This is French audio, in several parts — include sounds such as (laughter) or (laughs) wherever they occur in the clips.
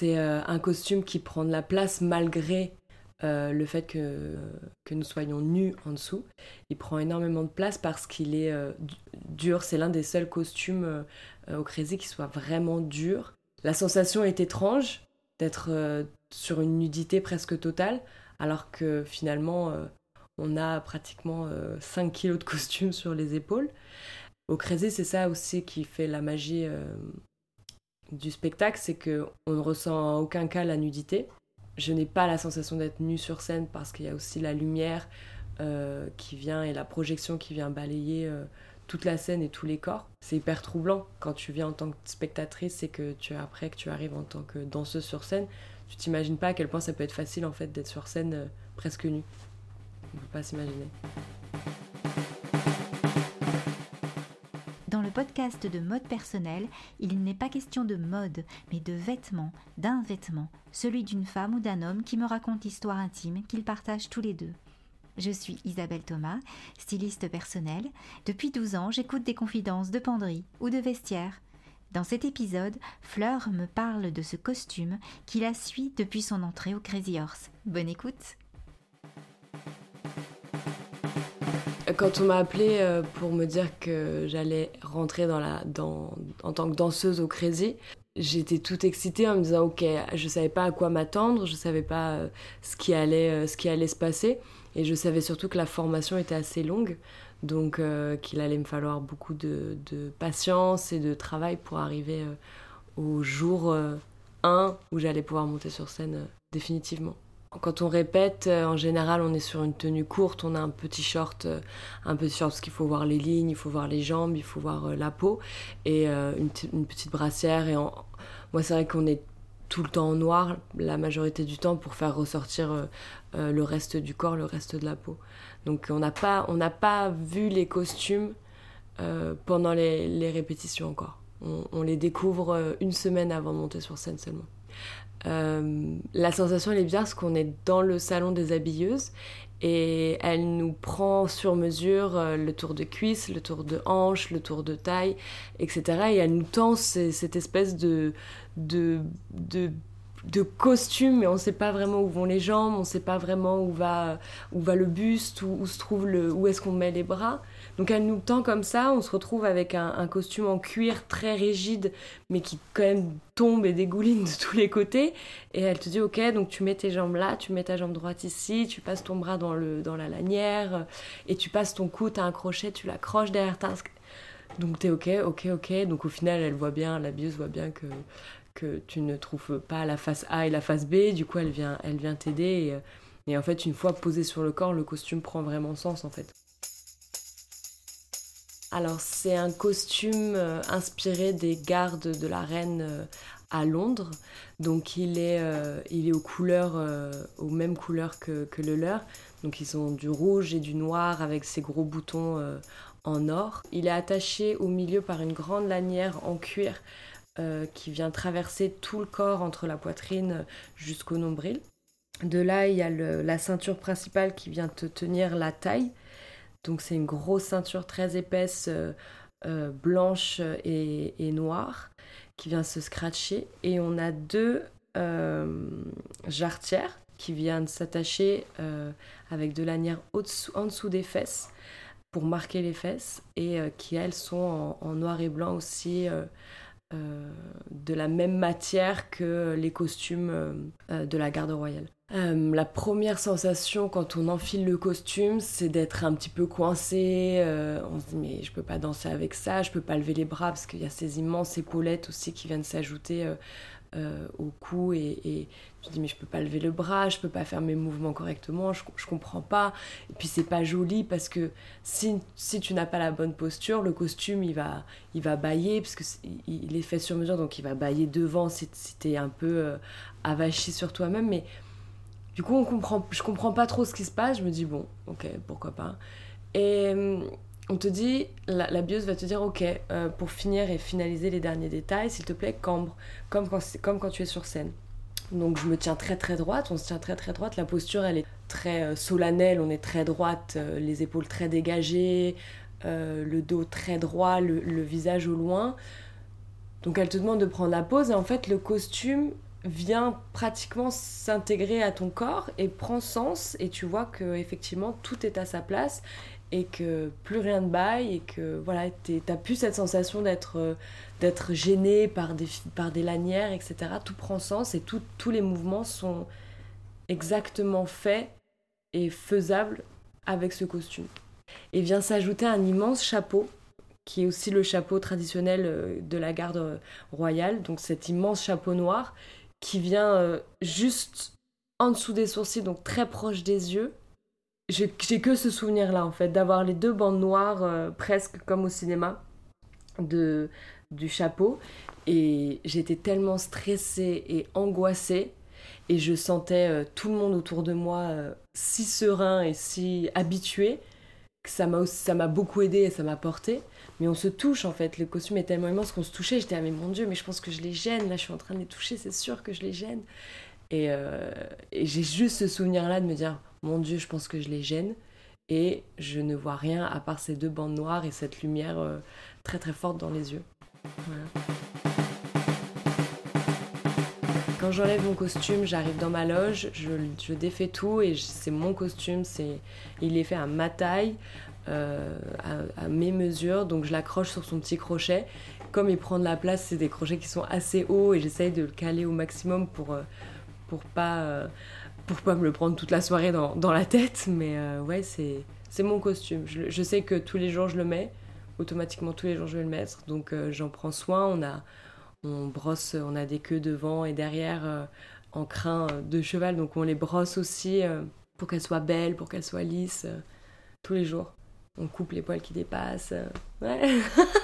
C'est un costume qui prend de la place malgré le fait que, que, nous soyons nus en dessous. Il prend énormément de place parce qu'il est dur. C'est l'un des seuls costumes au Crazy qui soit vraiment dur. La sensation est étrange d'être sur une nudité presque totale, alors que finalement, on a pratiquement 5 euh, kilos de costume sur les épaules. Au Crazy, c'est ça aussi qui fait la magie euh, du spectacle, c'est qu'on ne ressent en aucun cas la nudité. Je n'ai pas la sensation d'être nue sur scène parce qu'il y a aussi la lumière euh, qui vient et la projection qui vient balayer toute la scène et tous les corps. C'est hyper troublant quand tu viens en tant que spectatrice et que tu après que tu arrives en tant que danseuse sur scène, tu t'imagines pas à quel point ça peut être facile en fait d'être sur scène presque nue. On peut pas s'imaginer. Dans le podcast de mode personnel, il n'est pas question de mode, mais de vêtements, d'un vêtement, celui d'une femme ou d'un homme qui me raconte l'histoire intime qu'ils partagent tous les deux. Je suis Isabelle Thomas, styliste personnelle. Depuis 12 ans, j'écoute des confidences de penderie ou de vestiaire. Dans cet épisode, Fleur me parle de ce costume qui la suit depuis son entrée au Crazy Horse. Bonne écoute! Quand on m'a appelé euh, pour me dire que j'allais rentrer dans la, dans, en tant que danseuse au Crazy, j'étais toute excitée en me disant ok, je savais pas à quoi m'attendre, je savais pas euh, ce qui allait, euh, ce qui allait se passer, et je savais surtout que la formation était assez longue, donc qu'il allait me falloir beaucoup de, de, patience et de travail pour arriver au jour 1 où j'allais pouvoir monter sur scène définitivement. Quand on répète, euh, en général, on est sur une tenue courte, on a un petit short, euh, un petit short parce qu'il faut voir les lignes, il faut voir les jambes, il faut voir euh, la peau, et une, petite brassière. Et moi, c'est vrai qu'on est tout le temps en noir la majorité du temps pour faire ressortir le reste du corps, le reste de la peau. Donc on n'a pas, on n'a pas vu les costumes pendant les, répétitions encore. on, les découvre une semaine avant de monter sur scène seulement. Euh, la sensation elle est bizarre parce qu'on est dans le salon des habilleuses et elle nous prend sur mesure euh, le tour de cuisse, le tour de hanche, le tour de taille, etc. Et elle nous tend cette espèce de, de, de, de costume, mais on ne sait pas vraiment où vont les jambes, on ne sait pas vraiment où va, où va le buste, où se trouve le, où est-ce qu'on met les bras. Donc elle nous tend comme ça, on se retrouve avec un, costume en cuir très rigide, mais qui quand même tombe et dégouline de tous les côtés. Et elle te dit, ok, donc tu mets tes jambes là, tu mets ta jambe droite ici, tu passes ton bras dans, le, dans la lanière, et tu passes ton cou, as un crochet, tu l'accroches derrière ta... Donc t'es ok, ok, ok. Donc au final, elle voit bien, la bieuse voit bien que, que tu ne trouves pas la face A et la face B. Du coup, elle vient, elle vient t'aider. Et, et en fait, une fois posé sur le corps, le costume prend vraiment sens en fait. Alors c'est un costume euh, inspiré des gardes de la reine euh, à Londres. Donc il est, euh, il est aux couleurs, aux mêmes couleurs que, que, le leur. Donc ils ont du rouge et du noir avec ces gros boutons en or. Il est attaché au milieu par une grande lanière en cuir qui vient traverser tout le corps entre la poitrine jusqu'au nombril. De là, il y a la ceinture principale qui vient te tenir la taille donc c'est une grosse ceinture très épaisse, euh, euh, blanche et, noire, qui vient se scratcher. Et on a deux euh, jarretières qui viennent s'attacher avec de lanières en dessous des fesses pour marquer les fesses et qui elles sont en, noir et blanc aussi de la même matière que les costumes de la garde royale. Euh, la première sensation quand on enfile le costume, c'est d'être un petit peu coincé. Euh, on se dit mais je peux pas danser avec ça, je peux pas lever les bras parce qu'il y a ces immenses épaulettes aussi qui viennent s'ajouter euh, au cou et, je dis mais je peux pas lever le bras, je peux pas faire mes mouvements correctement, je, je comprends pas. Et puis c'est pas joli parce que si, si tu n'as pas la bonne posture, le costume il va il va bailler parce que est, fait sur mesure donc il va bailler devant si, si tu es un peu avachi sur toi-même mais du coup, on comprend, je comprends pas trop ce qui se passe. Je me dis, bon, ok, pourquoi pas. Et hum, on te dit, la, la bieuse va te dire, ok, euh, pour finir et finaliser les derniers détails, s'il te plaît, cambre, comme quand, tu es sur scène. Donc je me tiens très très droite, on se tient très très droite, la posture elle est très euh, solennelle, on est très droite, euh, les épaules très dégagées, le dos très droit, le, le, visage au loin. Donc elle te demande de prendre la pose et en fait le costume vient pratiquement s'intégrer à ton corps et prend sens et tu vois que effectivement tout est à sa place et que plus rien ne baille et que voilà t'as plus cette sensation d'être euh, d'être gêné par des lanières etc tout prend sens et tous les mouvements sont exactement faits et faisables avec ce costume. Et vient s'ajouter un immense chapeau qui est aussi le chapeau traditionnel euh, de la garde royale. Donc cet immense chapeau noir qui vient euh, juste en dessous des sourcils donc très proche des yeux j'ai que ce souvenir là en fait d'avoir les deux bandes noires euh, presque comme au cinéma de du chapeau. Et j'étais tellement stressée et angoissée. Et je sentais euh, tout le monde autour de moi euh, si serein et si habitué que ça m'a beaucoup aidé et ça m'a porté mais on se touche en fait. Le costume est tellement immense qu'on se touchait. J'étais ah mais mon dieu mais je pense que je les gêne. Là je suis en train de les toucher. C'est sûr que je les gêne. Et, et j'ai juste ce souvenir là de me dire mon Dieu, je pense que je les gêne. Et je ne vois rien à part ces deux bandes noires et cette lumière euh, très très forte dans les yeux. Quand j'enlève mon costume, j'arrive dans ma loge, je, défais tout et c'est mon costume, c'est, il est fait à ma taille, euh, à, mes mesures, donc je l'accroche sur son petit crochet. Comme il prend de la place, c'est des crochets qui sont assez hauts et j'essaye de le caler au maximum pour, euh, pour pas pour pas me le prendre toute la soirée dans, dans la tête. Mais euh, ouais, c'est, c'est mon costume. Je, sais que tous les jours je le mets. Automatiquement, tous les jours je vais le mettre. Donc euh, j'en prends soin. On a, on brosse, on a des queues devant et derrière euh, en crin de cheval. Donc on les brosse aussi pour qu'elles soient belles, pour qu'elles soient lisses. tous les jours. On coupe les poils qui dépassent. ouais. (laughs)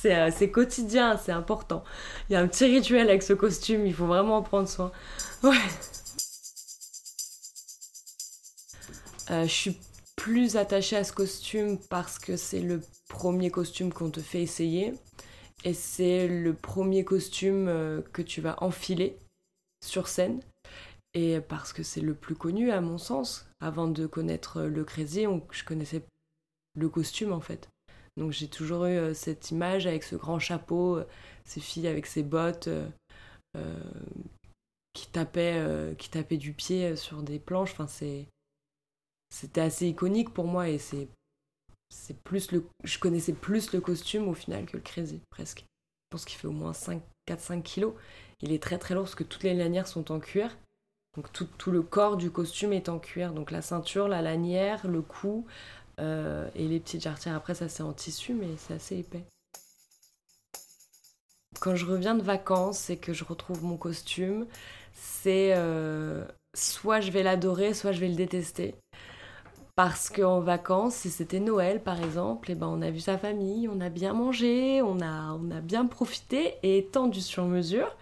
c'est, c'est quotidien, c'est important. Il y a un petit rituel avec ce costume, il faut vraiment en prendre soin. Ouais. Euh, je suis plus attachée à ce costume parce que c'est le premier costume qu'on te fait essayer et c'est le premier costume euh, que tu vas enfiler sur scène et parce que c'est le plus connu à mon sens. Avant de connaître le Crazy, je connaissais le costume en fait. Donc j'ai toujours eu euh, cette image avec ce grand chapeau, ces filles avec ces bottes qui tapaient, qui tapaient du pied sur des planches. Enfin, c'est c'était assez iconique pour moi et c'est c'est plus le je connaissais plus le costume au final que le crazy presque. Je pense qu'il fait au moins 5 4 5 kilos. Il est très très lourd parce que toutes les lanières sont en cuir. Donc tout, tout le corps du costume est en cuir. Donc la ceinture, la lanière, le cou euh, et les petites jarretières. Après ça c'est en tissu mais c'est assez épais. Quand je reviens de vacances et que je retrouve mon costume, c'est euh, soit je vais l'adorer, soit je vais le détester. Parce qu'en vacances, si c'était Noël par exemple, et eh ben on a vu sa famille, on a bien mangé, on a, on a bien profité, et tendu sur mesure,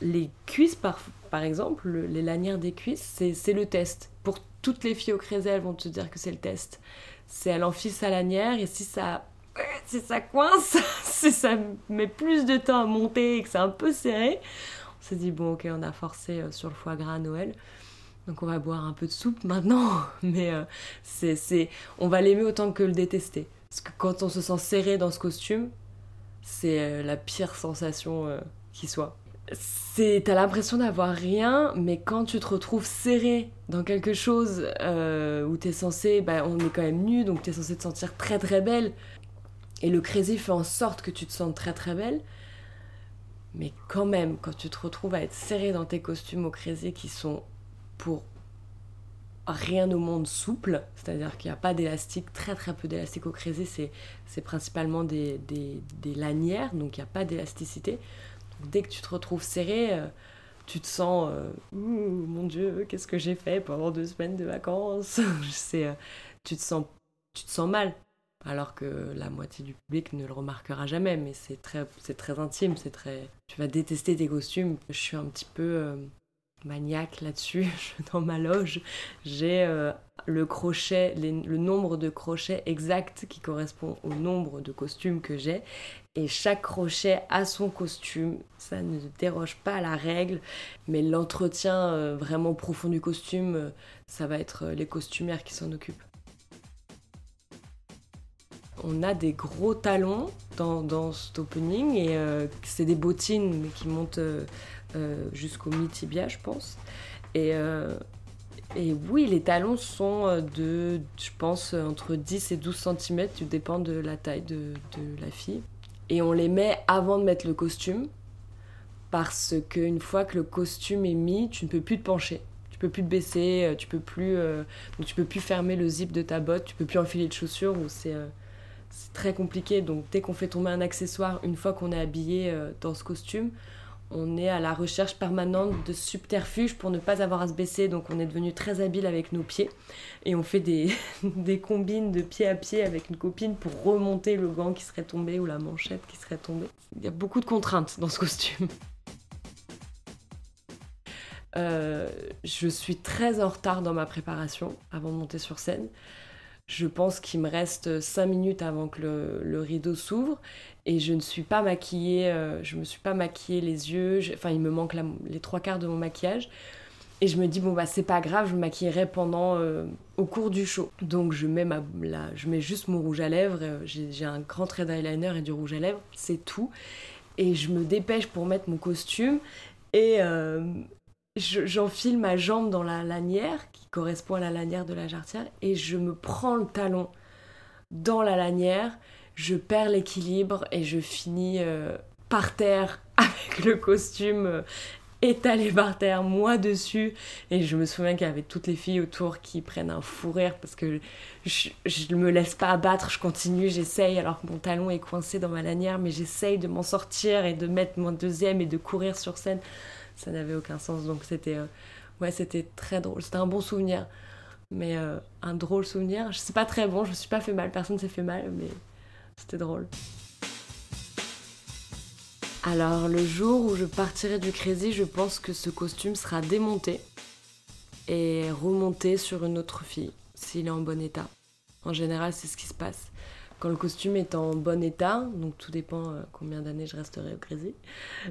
les cuisses par, par exemple, les lanières des cuisses, c'est le test. Pour toutes les filles au creuset, elles vont te dire que c'est le test. C'est elle enfile sa lanière, et si ça, si ça coince, (laughs) si ça met plus de temps à monter et que c'est un peu serré, on s'est dit, bon ok, on a forcé euh, sur le foie gras à Noël. Donc on va boire un peu de soupe maintenant, (laughs) mais euh, c'est, on va l'aimer autant que le détester. Parce que quand on se sent serré dans ce costume, c'est euh, la pire sensation euh, qui soit. C'est, t'as l'impression d'avoir rien, mais quand tu te retrouves serré dans quelque chose où t'es censé, bah, on est quand même nu, donc t'es censé te sentir très très belle, et le crazy fait en sorte que tu te sens très très belle, mais quand même, quand tu te retrouves à être serré dans tes costumes au crazy qui sont pour rien au monde souple, c'est-à-dire qu'il n'y a pas d'élastique, très très peu d'élastique au crésé, c'est principalement des, des, des, lanières, donc il n'y a pas d'élasticité. Dès que tu te retrouves serré, euh, tu te sens euh, mon Dieu, qu'est-ce que j'ai fait pendant deux semaines de vacances? (laughs) Sais, euh, tu, te sens, tu te sens mal. Alors que la moitié du public ne le remarquera jamais, mais c'est très, très intime, c'est très. Tu vas détester tes costumes. Je suis un petit peu maniaque là-dessus. (laughs) Dans ma loge, j'ai euh, le crochet, le nombre de crochets exact qui correspond au nombre de costumes que j'ai. Et chaque crochet a son costume. Ça ne déroge pas à la règle. Mais l'entretien euh, vraiment profond du costume, euh, ça va être les costumières qui s'en occupent. On a des gros talons dans, dans cet opening et c'est des bottines qui montent jusqu'au mi-tibia, je pense. Et, et oui, les talons sont de, je pense, entre 10 et 12 cm, tout dépend de la taille de, de la fille. Et on les met avant de mettre le costume, parce qu'une fois que le costume est mis, tu ne peux plus te pencher peux plus te baisser, euh, tu peux plus, euh, tu peux plus fermer le zip de ta botte, tu peux plus enfiler de chaussures ou c'est euh, c'est très compliqué. Donc dès qu'on fait tomber un accessoire, une fois qu'on est habillé dans ce costume, on est à la recherche permanente de subterfuges pour ne pas avoir à se baisser. Donc on est devenu très habile avec nos pieds et on fait des, (laughs) des combines de pied à pied avec une copine pour remonter le gant qui serait tombé ou la manchette qui serait tombée. Il y a beaucoup de contraintes dans ce costume. Euh, je suis très en retard dans ma préparation avant de monter sur scène. Je pense qu'il me reste 5 minutes avant que le, rideau s'ouvre et je ne suis pas maquillée, euh, je me suis pas maquillée les yeux, enfin il me manque les trois quarts de mon maquillage. Et je me dis, bon, bah, c'est pas grave, je me maquillerai pendant, euh, au cours du show. Donc, je mets, ma, je mets juste mon rouge à lèvres, j'ai un grand trait d'eyeliner et du rouge à lèvres, c'est tout. Et je me dépêche pour mettre mon costume. Et, j'enfile ma jambe dans la lanière qui correspond à la lanière de la jarretière et je me prends le talon dans la lanière, je perds l'équilibre et je finis euh, par terre (laughs) avec le costume euh, étalé par terre, moi dessus. Et je me souviens qu'il y avait toutes les filles autour qui prennent un fou rire parce que je ne me laisse pas abattre, je continue, j'essaye alors que mon talon est coincé dans ma lanière, mais j'essaye de m'en sortir et de mettre mon deuxième et de courir sur scène ça n'avait aucun sens. Donc c'était euh, ouais, c'était très drôle. C'était un bon souvenir, mais euh, un drôle souvenir. Je sais pas très bon, je me suis pas fait mal, personne s'est fait mal, mais c'était drôle. Alors le jour où je partirai du Crazy, je pense que ce costume sera démonté et remonté sur une autre fille, s'il est en bon état. En général, c'est ce qui se passe quand le costume est en bon état, donc tout dépend euh, combien d'années je resterai au Crazy,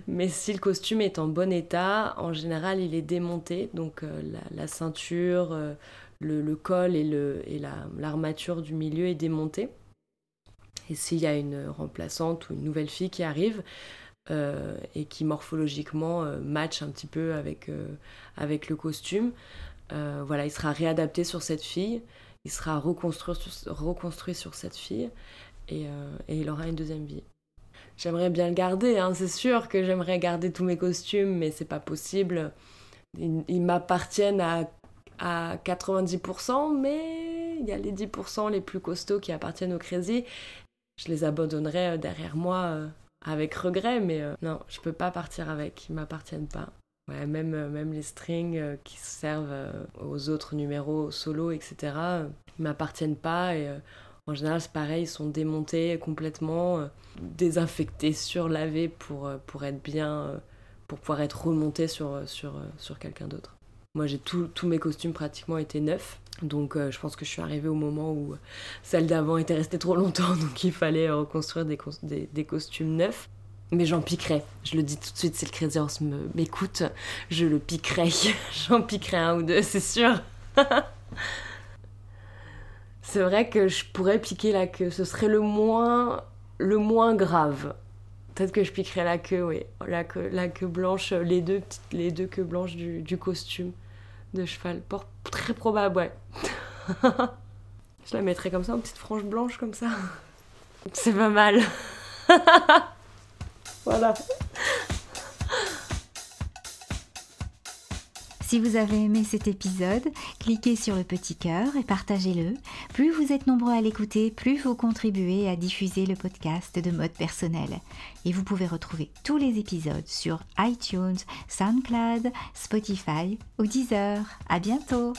mais si le costume est en bon état, en général il est démonté, donc euh, la, ceinture, euh, le, col et, le, et l'armature du milieu est démontée. Et s'il y a une remplaçante ou une nouvelle fille qui arrive, et qui morphologiquement match un petit peu avec, avec le costume, voilà, il sera réadapté sur cette fille il sera reconstruit sur, cette fille et, euh, et, il aura une deuxième vie. J'aimerais bien le garder, hein, c'est sûr que j'aimerais garder tous mes costumes, mais c'est pas possible. Ils, m'appartiennent à, à 90%, mais il y a les 10% les plus costauds qui appartiennent au Crazy. Je les abandonnerai euh, derrière moi euh, avec regret, mais non, je peux pas partir avec, ils m'appartiennent pas même, euh, même les strings euh, qui servent euh, aux autres numéros solo, etc., m'appartiennent pas. En général, c'est pareil, ils sont démontés complètement, désinfectés, surlavés pour, pour être bien, pour pouvoir être remontés sur, sur, sur quelqu'un d'autre. Moi, j'ai tous mes costumes pratiquement été neufs. Donc, je pense que je suis arrivée au moment où celle d'avant était restée trop longtemps, (laughs) donc il fallait reconstruire des costumes neufs. Mais j'en piquerai. Je le dis tout de suite, si le Crazy Horse m'écoute, je le piquerai. (laughs) j'en piquerai un ou deux, c'est sûr. (laughs) c'est vrai que je pourrais piquer la queue. Ce serait le moins, le moins grave. Peut-être que je piquerais la queue, oui. La queue, la queue blanche, les deux, les deux queues blanches du, du costume de cheval. Pour, très probable, ouais. (laughs) je la mettrais comme ça, en petite frange blanche comme ça. C'est pas mal. Voilà. Si vous avez aimé cet épisode, cliquez sur le petit cœur et partagez-le. Plus vous êtes nombreux à l'écouter, plus vous contribuez à diffuser le podcast de mode personnel. Et vous pouvez retrouver tous les épisodes sur iTunes, SoundCloud, Spotify ou Deezer. À bientôt!